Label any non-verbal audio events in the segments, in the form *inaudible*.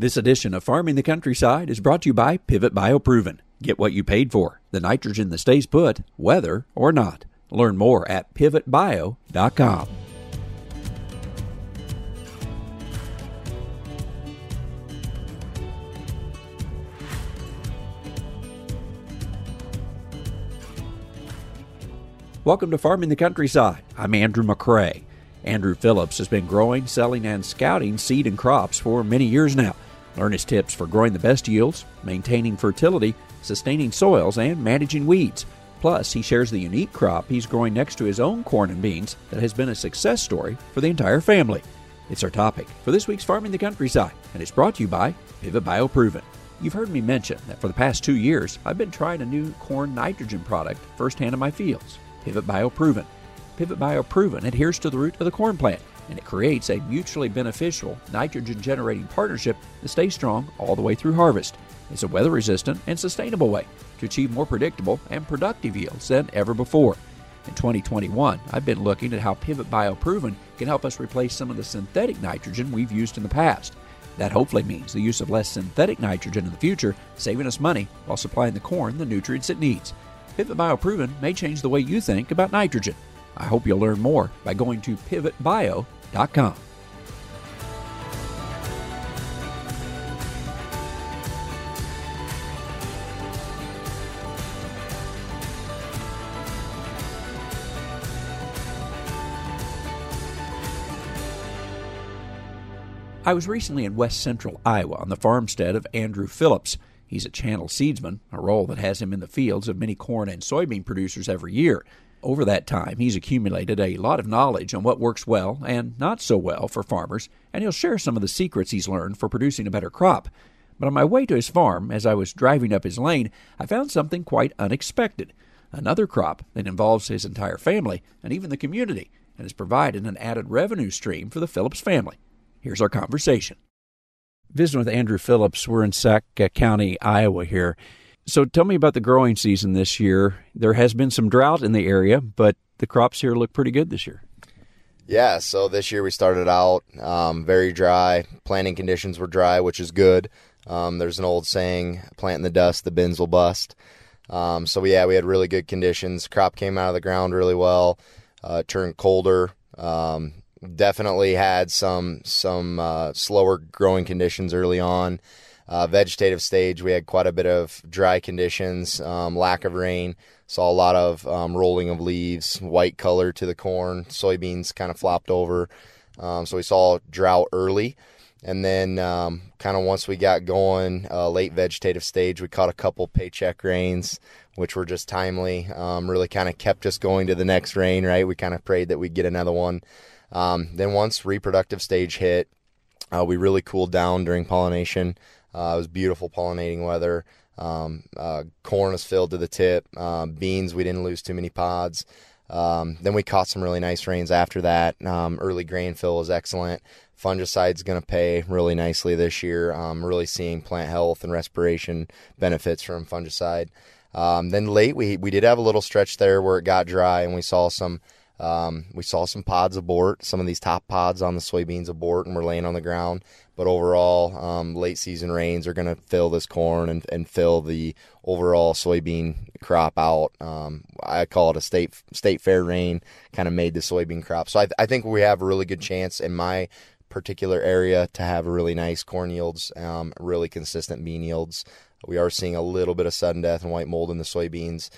This edition of Farming the Countryside is brought to you by Pivot BioProven. Get what you paid for the nitrogen that stays put, whether or not. Learn more at pivotbio.com. Welcome to Farming the Countryside. I'm Andrew McCrea. Andrew Phillips has been growing, selling, and scouting seed and crops for many years now. Learn his tips for growing the best yields, maintaining fertility, sustaining soils, and managing weeds. Plus, he shares the unique crop he's growing next to his own corn and beans that has been a success story for the entire family. It's our topic for this week's Farming the Countryside, and it's brought to you by Pivot BioProven. You've heard me mention that for the past two years, I've been trying a new corn nitrogen product firsthand in my fields, Pivot BioProven. Pivot BioProven adheres to the root of the corn plant, and it creates a mutually beneficial nitrogen generating partnership that stays strong all the way through harvest. It's a weather resistant and sustainable way to achieve more predictable and productive yields than ever before. In 2021, I've been looking at how Pivot BioProven can help us replace some of the synthetic nitrogen we've used in the past. That hopefully means the use of less synthetic nitrogen in the future, saving us money while supplying the corn the nutrients it needs. Pivot BioProven may change the way you think about nitrogen. I hope you'll learn more by going to pivotbio.com. I was recently in west central Iowa on the farmstead of Andrew Phillips. He's a channel seedsman, a role that has him in the fields of many corn and soybean producers every year. Over that time, he's accumulated a lot of knowledge on what works well and not so well for farmers, and he'll share some of the secrets he's learned for producing a better crop. But on my way to his farm, as I was driving up his lane, I found something quite unexpected another crop that involves his entire family and even the community, and has provided an added revenue stream for the Phillips family. Here's our conversation. Visiting with Andrew Phillips, we're in Sac uh, County, Iowa here. So tell me about the growing season this year. There has been some drought in the area, but the crops here look pretty good this year. Yeah, so this year we started out um, very dry. Planting conditions were dry, which is good. Um, there's an old saying, plant in the dust, the bins will bust. Um, so, yeah, we had really good conditions. Crop came out of the ground really well, uh, turned colder. Um, definitely had some some uh, slower growing conditions early on. Uh, vegetative stage, we had quite a bit of dry conditions, um, lack of rain. Saw a lot of um, rolling of leaves, white color to the corn. Soybeans kind of flopped over. Um, so we saw drought early. And then, um, kind of once we got going, uh, late vegetative stage, we caught a couple paycheck rains, which were just timely. Um, really kind of kept us going to the next rain, right? We kind of prayed that we'd get another one. Um, then once reproductive stage hit, uh, we really cooled down during pollination. Uh, it was beautiful pollinating weather. Um, uh, corn was filled to the tip. Uh, beans, we didn't lose too many pods. Um, then we caught some really nice rains after that. Um, early grain fill was excellent. Fungicide's going to pay really nicely this year. Um, really seeing plant health and respiration benefits from fungicide. Um, then late, we we did have a little stretch there where it got dry, and we saw some um, we saw some pods abort, some of these top pods on the soybeans abort, and were laying on the ground. But overall, um, late season rains are going to fill this corn and, and fill the overall soybean crop out. Um, I call it a state state fair rain, kind of made the soybean crop. So I, I think we have a really good chance in my particular area to have really nice corn yields, um, really consistent bean yields. We are seeing a little bit of sudden death and white mold in the soybeans.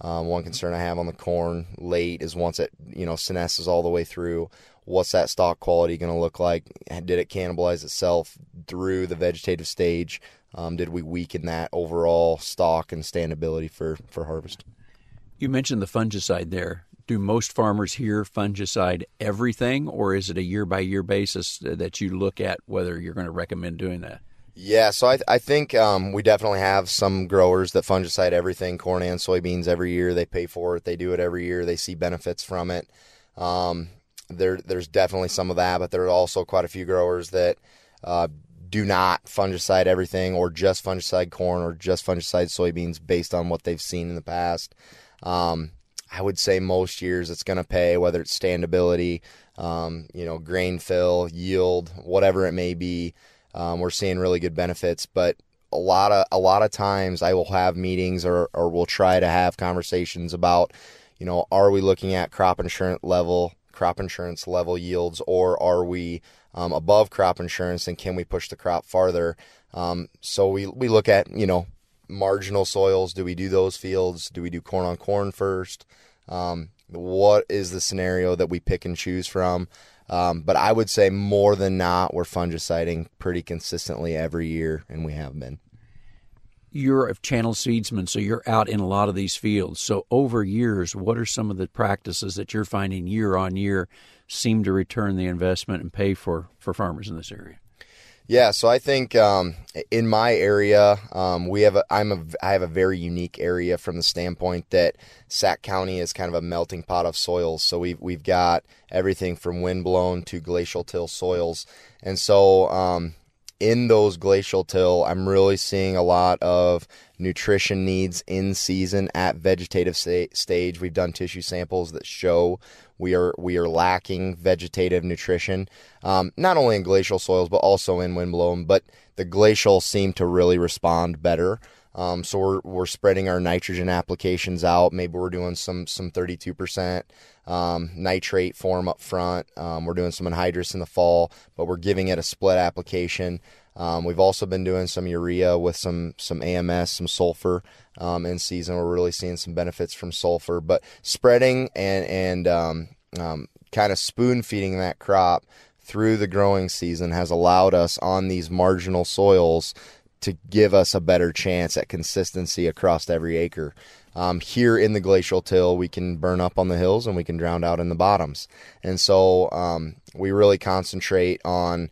Um, one concern I have on the corn late is once it you know senesces all the way through, what's that stalk quality going to look like? Did it cannibalize itself through the vegetative stage? Um, did we weaken that overall stalk and standability for for harvest? You mentioned the fungicide there. Do most farmers here fungicide everything, or is it a year by year basis that you look at whether you're going to recommend doing that? Yeah, so I, I think um, we definitely have some growers that fungicide everything, corn and soybeans every year. They pay for it. They do it every year. They see benefits from it. Um, there, there's definitely some of that, but there are also quite a few growers that uh, do not fungicide everything, or just fungicide corn, or just fungicide soybeans based on what they've seen in the past. Um, I would say most years it's going to pay, whether it's standability, um, you know, grain fill, yield, whatever it may be. Um, we're seeing really good benefits, but a lot of a lot of times I will have meetings or or we'll try to have conversations about, you know, are we looking at crop insurance level crop insurance level yields or are we um, above crop insurance and can we push the crop farther? Um, so we we look at you know marginal soils. Do we do those fields? Do we do corn on corn first? Um, what is the scenario that we pick and choose from? Um, but I would say more than not, we're fungiciding pretty consistently every year, and we have been. You're a channel seedsman, so you're out in a lot of these fields. So over years, what are some of the practices that you're finding year on year seem to return the investment and pay for for farmers in this area? Yeah, so I think um, in my area, um, we have a, I'm a I have a very unique area from the standpoint that Sac County is kind of a melting pot of soils. So we've we've got everything from windblown to glacial till soils, and so um, in those glacial till, I'm really seeing a lot of nutrition needs in season at vegetative sta- stage. We've done tissue samples that show we are we are lacking vegetative nutrition, um, not only in glacial soils but also in windblown. But the glacial seem to really respond better. Um, so we're we're spreading our nitrogen applications out. Maybe we're doing some some 32% um, nitrate form up front. Um, we're doing some anhydrous in the fall, but we're giving it a split application. Um, we've also been doing some urea with some some AMS, some sulfur um, in season. We're really seeing some benefits from sulfur, but spreading and and um, um, kind of spoon feeding that crop through the growing season has allowed us on these marginal soils to give us a better chance at consistency across every acre. Um, here in the glacial till, we can burn up on the hills and we can drown out in the bottoms. And so um, we really concentrate on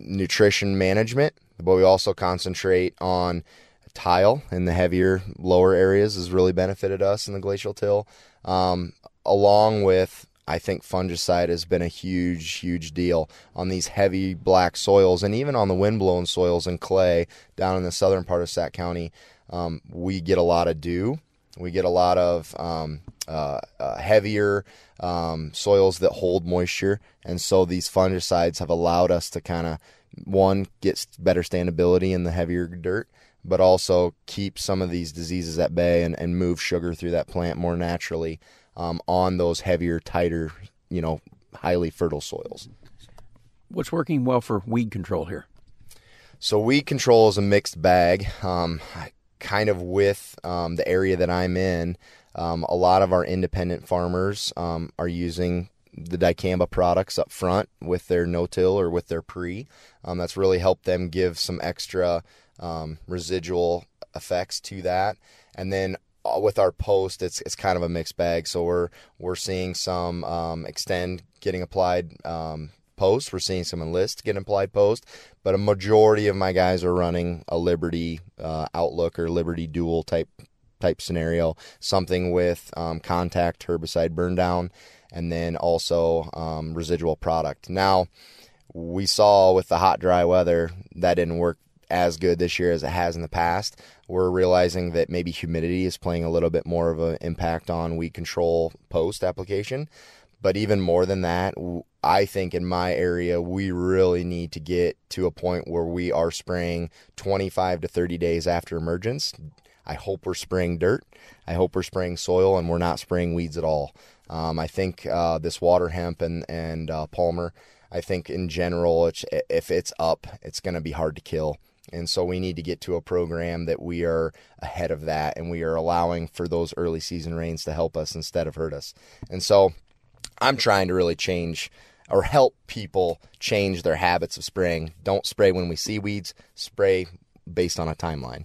nutrition management, but we also concentrate on tile in the heavier lower areas has really benefited us in the glacial till um, along with I think fungicide has been a huge, huge deal on these heavy black soils and even on the windblown soils and clay down in the southern part of Sac County. Um, we get a lot of dew. We get a lot of um, uh, uh, heavier um, soils that hold moisture, and so these fungicides have allowed us to kind of one get better standability in the heavier dirt, but also keep some of these diseases at bay and, and move sugar through that plant more naturally um, on those heavier, tighter, you know, highly fertile soils. What's working well for weed control here? So weed control is a mixed bag. Um, kind of with um, the area that I'm in, um, a lot of our independent farmers um, are using the dicamba products up front with their no-till or with their pre. Um, that's really helped them give some extra um, residual effects to that. And then uh, with our post, it's it's kind of a mixed bag. So we're we're seeing some um, Xtend getting applied um, post. We're seeing some enlist get applied post, but a majority of my guys are running a Liberty uh, Outlook or Liberty Dual type type scenario, something with um, contact herbicide burn down, and then also um, residual product. Now, we saw with the hot, dry weather that didn't work as good this year as it has in the past. We're realizing that maybe humidity is playing a little bit more of an impact on weed control post application. But even more than that, I think in my area, we really need to get to a point where we are spraying 25 to 30 days after emergence. I hope we're spraying dirt. I hope we're spraying soil and we're not spraying weeds at all. Um, I think uh, this water hemp and, and uh, Palmer, I think in general, it's, if it's up, it's going to be hard to kill. And so we need to get to a program that we are ahead of that and we are allowing for those early season rains to help us instead of hurt us. And so I'm trying to really change or help people change their habits of spraying. Don't spray when we see weeds, spray based on a timeline.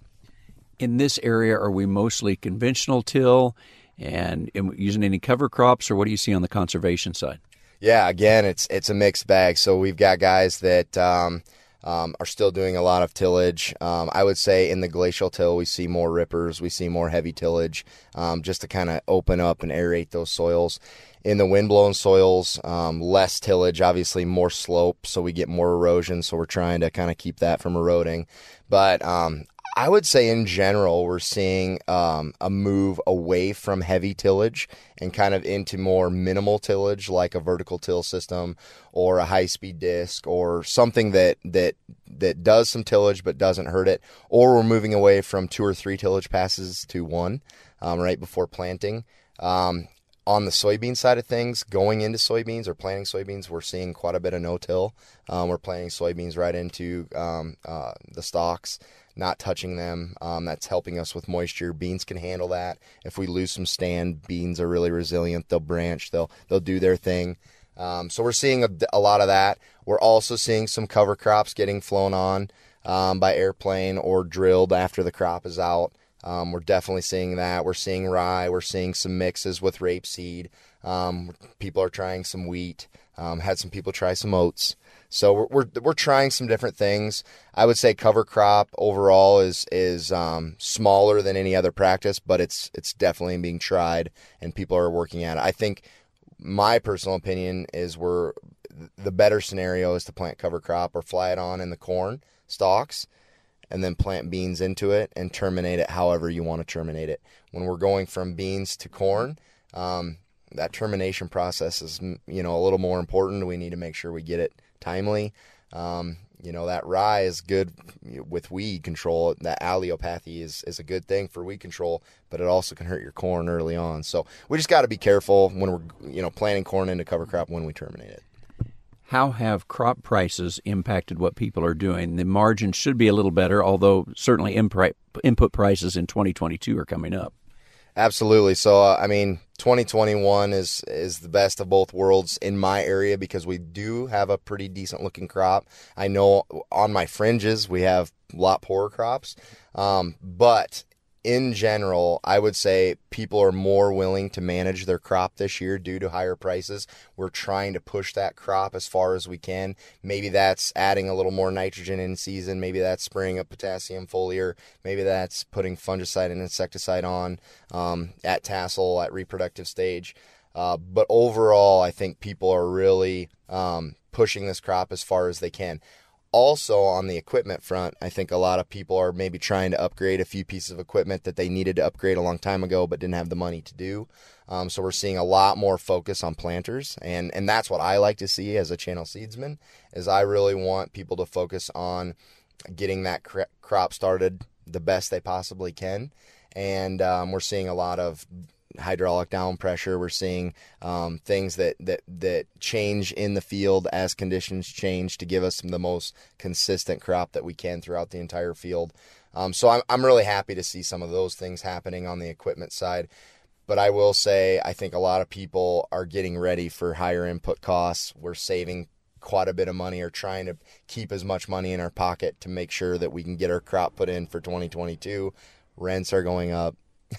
In this area, are we mostly conventional till and using any cover crops, or what do you see on the conservation side? Yeah, again, it's it's a mixed bag. So we've got guys that um, um, are still doing a lot of tillage. Um, I would say in the glacial till, we see more rippers, we see more heavy tillage um, just to kind of open up and aerate those soils. In the windblown soils, um, less tillage, obviously more slope, so we get more erosion. So we're trying to kind of keep that from eroding. But um, I would say in general, we're seeing um, a move away from heavy tillage and kind of into more minimal tillage, like a vertical till system or a high speed disc or something that that that does some tillage but doesn't hurt it. Or we're moving away from two or three tillage passes to one um, right before planting. Um, on the soybean side of things, going into soybeans or planting soybeans, we're seeing quite a bit of no-till. Um, we're planting soybeans right into um, uh, the stalks, not touching them. Um, that's helping us with moisture. Beans can handle that. If we lose some stand, beans are really resilient. They'll branch. They'll they'll do their thing. Um, so we're seeing a, a, lot of that. We're also seeing some cover crops getting flown on um, by airplane or drilled after the crop is out. Um, we're definitely seeing that. We're seeing rye. We're seeing some mixes with rapeseed. Um, people are trying some wheat. Um, had some people try some oats. So we're, we're, we're trying some different things. I would say cover crop overall is is um, smaller than any other practice, but it's it's definitely being tried and people are working at it. I think my personal opinion is we're the better scenario is to plant cover crop or fly it on in the corn stalks and then plant beans into it and terminate it however you want to terminate it. When we're going from beans to corn, um, that termination process is you know a little more important. We need to make sure we get it timely. Um, you know that rye is good with weed control. That allelopathy is is a good thing for weed control, but it also can hurt your corn early on. So we just got to be careful when we're you know planting corn into cover crop when we terminate it how have crop prices impacted what people are doing? The margin should be a little better, although certainly input prices in 2022 are coming up. Absolutely. So, uh, I mean, 2021 is is the best of both worlds in my area because we do have a pretty decent looking crop. I know on my fringes we have a lot poorer crops, um, but in general, I would say people are more willing to manage their crop this year due to higher prices. We're trying to push that crop as far as we can. Maybe that's adding a little more nitrogen in season. Maybe that's spraying a potassium foliar. Maybe that's putting fungicide and insecticide on um, at tassel at reproductive stage. Uh, but overall, I think people are really um, pushing this crop as far as they can also on the equipment front, I think a lot of people are maybe trying to upgrade a few pieces of equipment that they needed to upgrade a long time ago but didn't have the money to do. Um, so we're seeing a lot more focus on planters, and and that's what I like to see as a channel seedsman. Is I really want people to focus on getting that crop started the best they possibly can, and um, we're seeing a lot of hydraulic down pressure. We're seeing um, things that, that that change in the field as conditions change to give us the most consistent crop that we can throughout the entire field. Um, so I'm I'm really happy to see some of those things happening on the equipment side. But I will say I think a lot of people are getting ready for higher input costs. We're saving quite a bit of money or trying to keep as much money in our pocket to make sure that we can get our crop put in for 2022. Rents are going up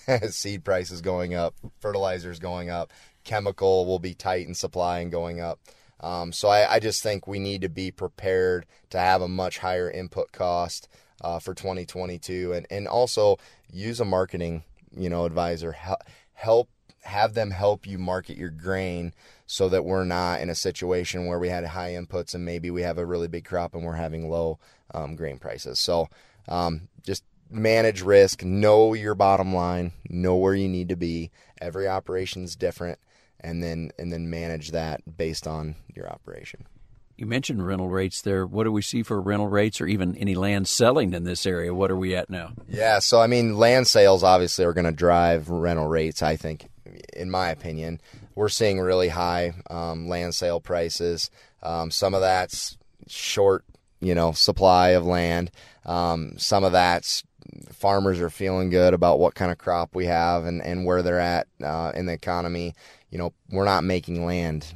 *laughs* seed prices going up, fertilizers going up, chemical will be tight in supply and going up. Um, so I, I, just think we need to be prepared to have a much higher input cost uh, for 2022, and and also use a marketing you know advisor help, help have them help you market your grain so that we're not in a situation where we had high inputs and maybe we have a really big crop and we're having low um, grain prices. So um, just manage risk, know your bottom line, know where you need to be. Every operation is different, and then and then manage that based on your operation. You mentioned rental rates there. What do we see for rental rates or even any land selling in this area? What are we at now? Yeah, so I mean, land sales obviously are going to drive rental rates, I think, in my opinion. We're seeing really high um, land sale prices. Um, some of that's short, you know, supply of land. Um, some of that's farmers are feeling good about what kind of crop we have and, and where they're at uh, in the economy. You know, we're not making land.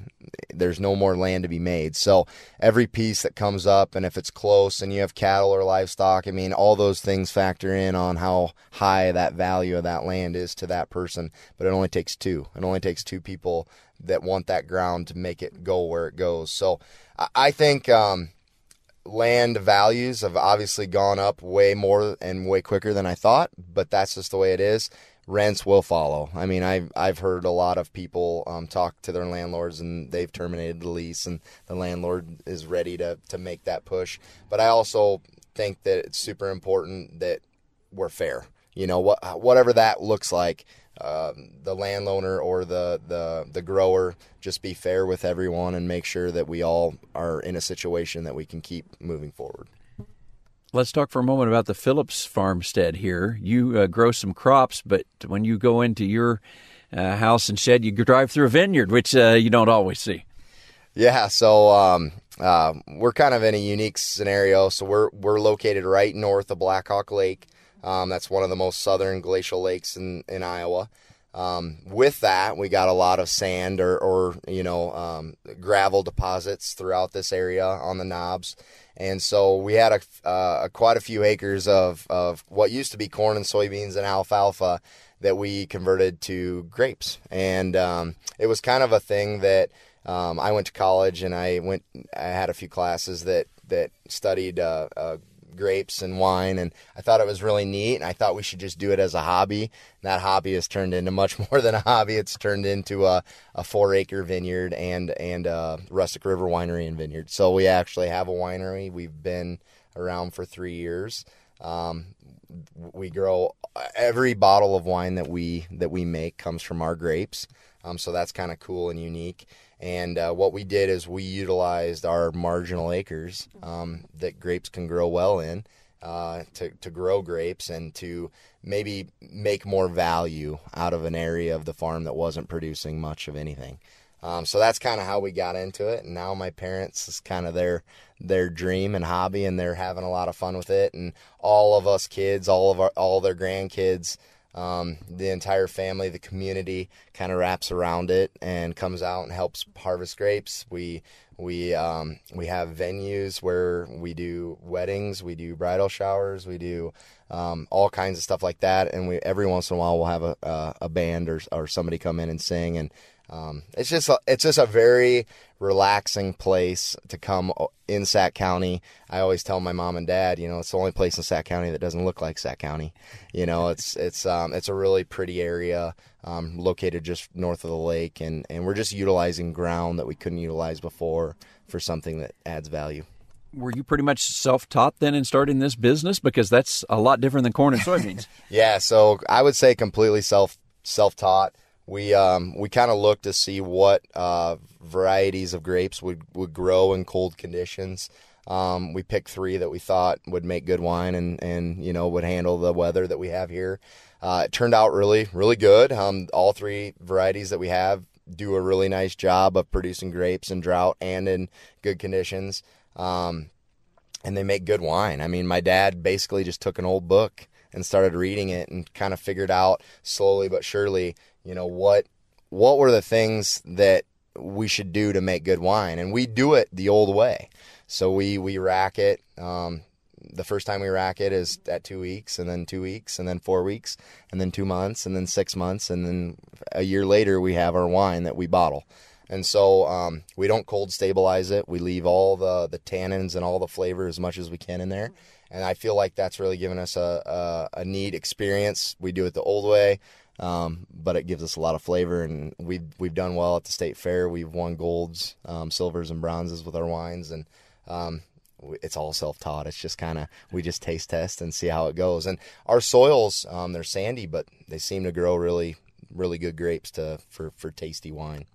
There's no more land to be made. So every piece that comes up, and if it's close and you have cattle or livestock, I mean, all those things factor in on how high that value of that land is to that person. But it only takes two. It only takes two people that want that ground to make it go where it goes. So I think. Um, land values have obviously gone up way more and way quicker than I thought, but that's just the way it is. Rents will follow. I mean, I've I've heard a lot of people um, talk to their landlords and they've terminated the lease, and the landlord is ready to to make that push. But I also think that it's super important that we're fair. You know what whatever that looks like. Uh, the landowner or the, the the grower just be fair with everyone and make sure that we all are in a situation that we can keep moving forward. Let's talk for a moment about the Phillips farmstead here. You uh, grow some crops, but when you go into your uh, house and shed, you drive through a vineyard, which uh, you don't always see. Yeah, so um, uh, we're kind of in a unique scenario. So we're we're located right north of Blackhawk Lake. Um, that's one of the most southern glacial lakes in in Iowa. Um, with that, we got a lot of sand or, or you know um, gravel deposits throughout this area on the knobs, and so we had a, uh, quite a few acres of, of what used to be corn and soybeans and alfalfa that we converted to grapes. And um, it was kind of a thing that um, I went to college and I went. I had a few classes that that studied uh, uh, grapes and wine, and I thought it was really neat. And I thought we should just do it as a hobby. And that hobby has turned into much *laughs* more than a hobby. It's turned into a, a four acre vineyard and and a Rustic River Winery and Vineyard. So we actually have a winery. We've been around for three years. Um, we grow every bottle of wine that we that we make comes from our grapes. Um, so that's kind of cool and unique. And uh, what we did is we utilized our marginal acres um, that grapes can grow well in uh, to, to grow grapes and to maybe make more value out of an area of the farm that wasn't producing much of anything. Um, so that's kind of how we got into it. And now my parents is kind of their their dream and hobby, and they're having a lot of fun with it. And all of us kids, all of our all their grandkids, um, the entire family, the community kind of wraps around it and comes out and helps harvest grapes. We we um, we have venues where we do weddings, we do bridal showers, we do um, all kinds of stuff like that. And we every once in a while we'll have a a, a band or or somebody come in and sing and um, it's just a, it's just a very relaxing place to come in Sac County. I always tell my mom and dad, you know, it's the only place in Sac County that doesn't look like Sac County. You know, it's it's um, it's a really pretty area um, located just north of the lake, and and we're just utilizing ground that we couldn't utilize before for something that adds value. Were you pretty much self-taught then in starting this business because that's a lot different than corn and soybeans? *laughs* yeah, so I would say completely self self-taught we um, we kind of looked to see what uh, varieties of grapes would, would grow in cold conditions. Um, we picked three that we thought would make good wine and, and you know would handle the weather that we have here. Uh, it turned out really really good. Um, all three varieties that we have do a really nice job of producing grapes in drought and in good conditions. Um, and they make good wine. I mean, my dad basically just took an old book and started reading it and kind of figured out slowly but surely you know what what were the things that we should do to make good wine and we do it the old way so we we rack it um, the first time we rack it is at two weeks and then two weeks and then four weeks and then two months and then six months and then a year later we have our wine that we bottle. And so um, we don't cold stabilize it. We leave all the the tannins and all the flavor as much as we can in there. And i feel like that's really given us a, a, a neat experience. We do it the old way um, but it gives us a lot of flavor, and we've we've done well at the state fair. We've won golds, um, silvers, and bronzes with our wines, and um, it's all self-taught. It's just kind of we just taste test and see how it goes. And our soils, um, they're sandy, but they seem to grow really really good grapes to for for tasty wine.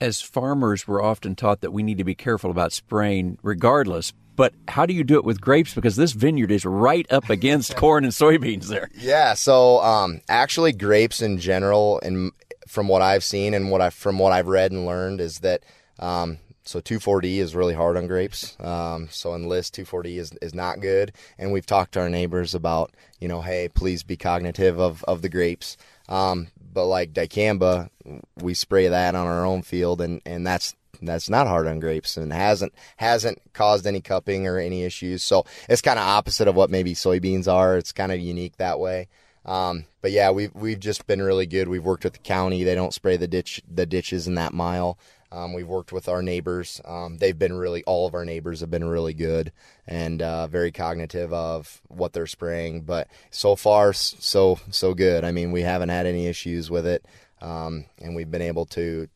As farmers, we're often taught that we need to be careful about spraying, regardless. But how do you do it with grapes? Because this vineyard is right up against *laughs* corn and soybeans there. Yeah. So um, actually, grapes in general, and from what I've seen and what I from what I've read and learned, is that um, so 2,4-D is really hard on grapes. Um, so enlist 2,4-D is, is not good. And we've talked to our neighbors about, you know, hey, please be cognitive of, of the grapes. Um, but like dicamba, we spray that on our own field, and, and that's that's not hard on grapes and hasn't hasn't caused any cupping or any issues. So it's kind of opposite of what maybe soybeans are. It's kind of unique that way. Um, but yeah, we've we've just been really good. We've worked with the county; they don't spray the ditch the ditches in that mile. Um, we've worked with our neighbors. Um, they've been really all of our neighbors have been really good and uh, very cognitive of what they're spraying. But so far, so so good. I mean, we haven't had any issues with it, um, and we've been able to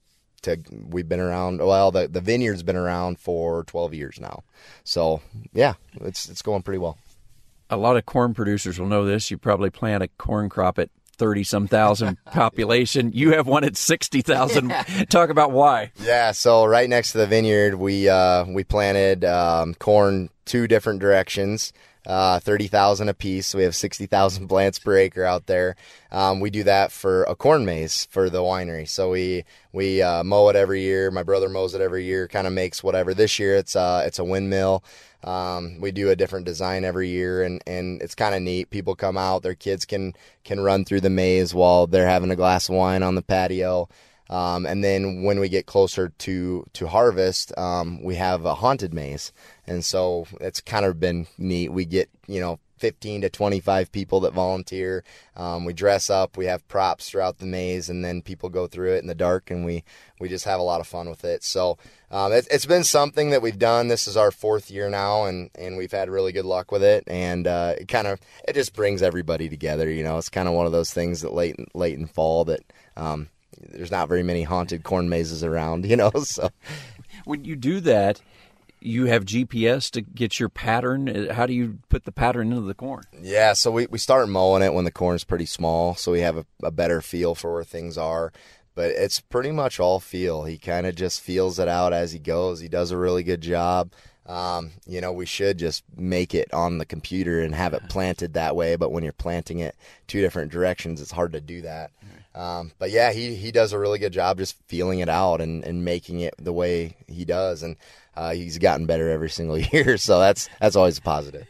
to we've been around well the the vineyard's been around for 12 years now so yeah it's it's going pretty well A lot of corn producers will know this. You probably plant a corn crop at 30 some thousand *laughs* population. You have one at 60,000. Talk about why. Yeah, so right next to the vineyard, we uh, we planted um, corn two different directions. Uh, 30,000 a piece. We have 60,000 plants per acre out there. Um, we do that for a corn maze for the winery. So we, we, uh, mow it every year. My brother mows it every year, kind of makes whatever. This year it's, uh, it's a windmill. Um, we do a different design every year, and, and it's kind of neat. People come out, their kids can can run through the maze while they're having a glass of wine on the patio. Um, and then when we get closer to to harvest, um, we have a haunted maze, and so it's kind of been neat. We get you know 15 to 25 people that volunteer. Um, we dress up, we have props throughout the maze, and then people go through it in the dark, and we we just have a lot of fun with it. So um, it, has been something that we've done. This is our fourth year now, and and we've had really good luck with it. And uh, it kind of it just brings everybody together. You know, it's kind of one of those things that late late in fall that. Um, there's not very many haunted corn mazes around, *laughs* you know. So when you do that, you have GPS to get your pattern. Uh, how do you put the pattern into the corn? Yeah, so we, we start mowing it when the corn's pretty small, so we have a, a better feel for where things are. But it's pretty much all feel. He kind of just feels it out as he goes. He does a really good job. Um, you know, we should just make it on the computer and have it planted that way. But when you're planting it two different directions, it's hard to do that. Um, but yeah, he, he does a really good job just feeling it out and, and making it the way he does. And uh, he's gotten better every single *laughs* year, so that's that's always a positive.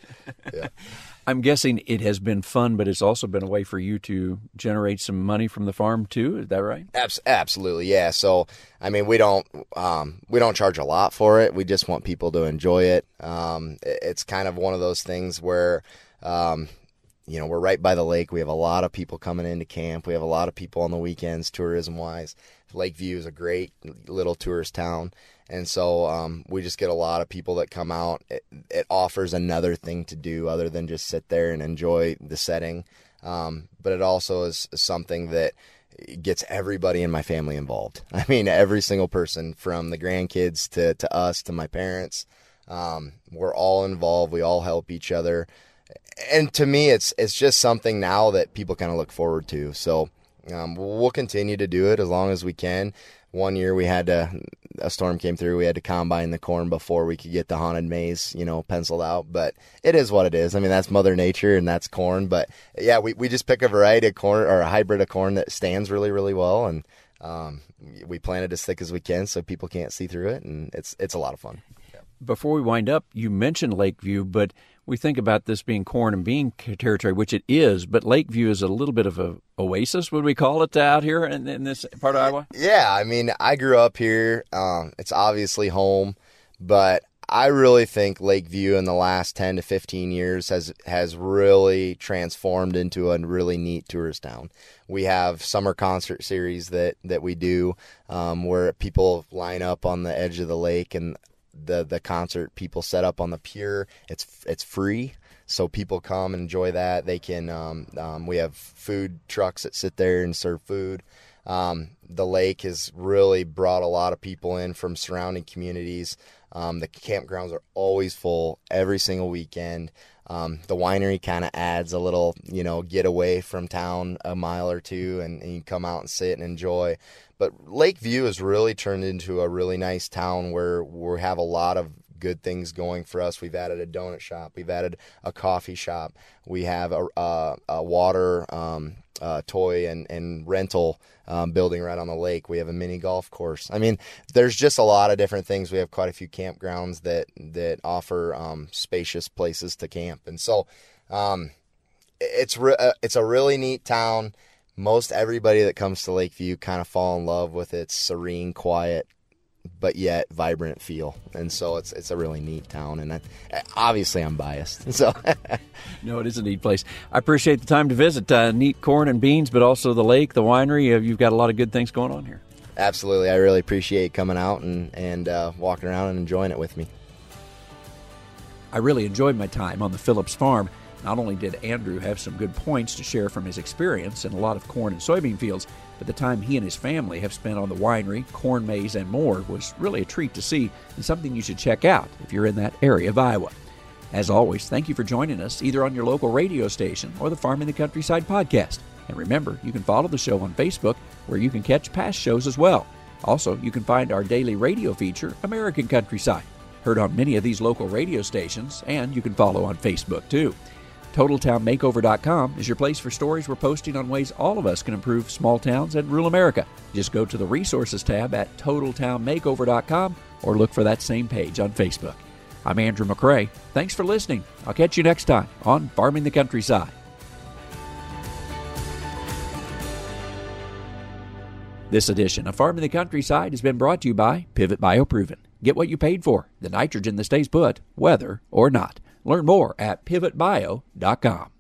Yeah. *laughs* I'm guessing it has been fun, but it's also been a way for you to generate some money from the farm too. Is that right? Abs- absolutely, yeah. So, I mean, we don't um, we don't charge a lot for it. We just want people to enjoy it. Um, it's kind of one of those things where. Um, you know, we're right by the lake. We have a lot of people coming into camp. We have a lot of people on the weekends, tourism wise. Lakeview is a great little tourist town. And so um, we just get a lot of people that come out. It, it, offers another thing to do other than just sit there and enjoy the setting. Um, but it also is something that gets everybody in my family involved. *laughs* I mean, every single person from the grandkids to, to us to my parents. Um, we're all involved. We all help each other. And to me, it's it's just something now that people kind of look forward to. So um, we'll continue to do it as long as we can. One year we had to a storm came through. We had to combine the corn before we could get the haunted maze you know penciled out. But it is what it is. I mean that's mother nature and that's corn. But yeah we, we just pick a variety of corn or a hybrid of corn that stands really really well. And um, we plant it as thick as we can so people can't see through it. And it's it's a lot of fun before we wind up you mentioned lakeview but we think about this being corn and bean territory, which it is, but Lakeview is a little bit of a oasis, would we call it out here in, in this part of Iowa? Yeah, I mean, I grew up here. Um, it's obviously home, but I really think Lakeview in the last 10 to 15 years has has really transformed into a really neat tourist town. We have summer concert series that that we do um, where people line up on the edge of the lake and the the concert people set up on the pier. It's it's free, so people come and enjoy that. They can. Um, um, we have food trucks that sit there and serve food. Um, the lake has really brought a lot of people in from surrounding communities. Um, the campgrounds are always full every single weekend. Um, the winery kind of adds a little, you know, get away from town a mile or two and, and you come out and sit and enjoy. But Lakeview has really turned into a really nice town where we have a lot of good things going for us. We've added a donut shop, we've added a coffee shop, we have a, a, a water um, uh, toy and, and rental um, building right on the lake. We have a mini golf course. I mean, there's just a lot of different things. We have quite a few campgrounds that that offer um, spacious places to camp, and so um, it's re- uh, it's a really neat town. Most everybody that comes to Lakeview kind of fall in love with its serene, quiet but yet vibrant feel. And so it's it's a really neat town. And I, obviously, I'm biased. *laughs* So no, it is a neat place. I appreciate the time to visit. Uh, neat corn and beans, but also the lake, the winery. Uh, you've got a lot of good things going on here. Absolutely, I really appreciate coming out and and uh, walking around and enjoying it with me. I really enjoyed my time on the Phillips farm. Not only did Andrew have some good points to share from his experience in a lot of corn and soybean fields, but the time he and his family have spent on the winery, corn maze, and more was really a treat to see and something you should check out if you're in that area of Iowa. As always, thank you for joining us either on your local radio station or the Farming the Countryside podcast. And remember, you can follow the show on Facebook where you can catch past shows as well. Also, you can find our daily radio feature, American Countryside, heard on many of these local radio stations, and you can follow on Facebook too. TotalTownMakeover.com is your place for stories we're posting on ways all of us can improve small towns and rural America. Just go to the Resources tab at TotalTownMakeover.com or look for that same page on Facebook. I'm Andrew McCrea. Thanks for listening. I'll catch you next time on Farming the Countryside. This edition of Farming the Countryside has been brought to you by Pivot BioProven. Get what you paid for, the nitrogen that stays put, whether or not. Learn more at pivotbio.com.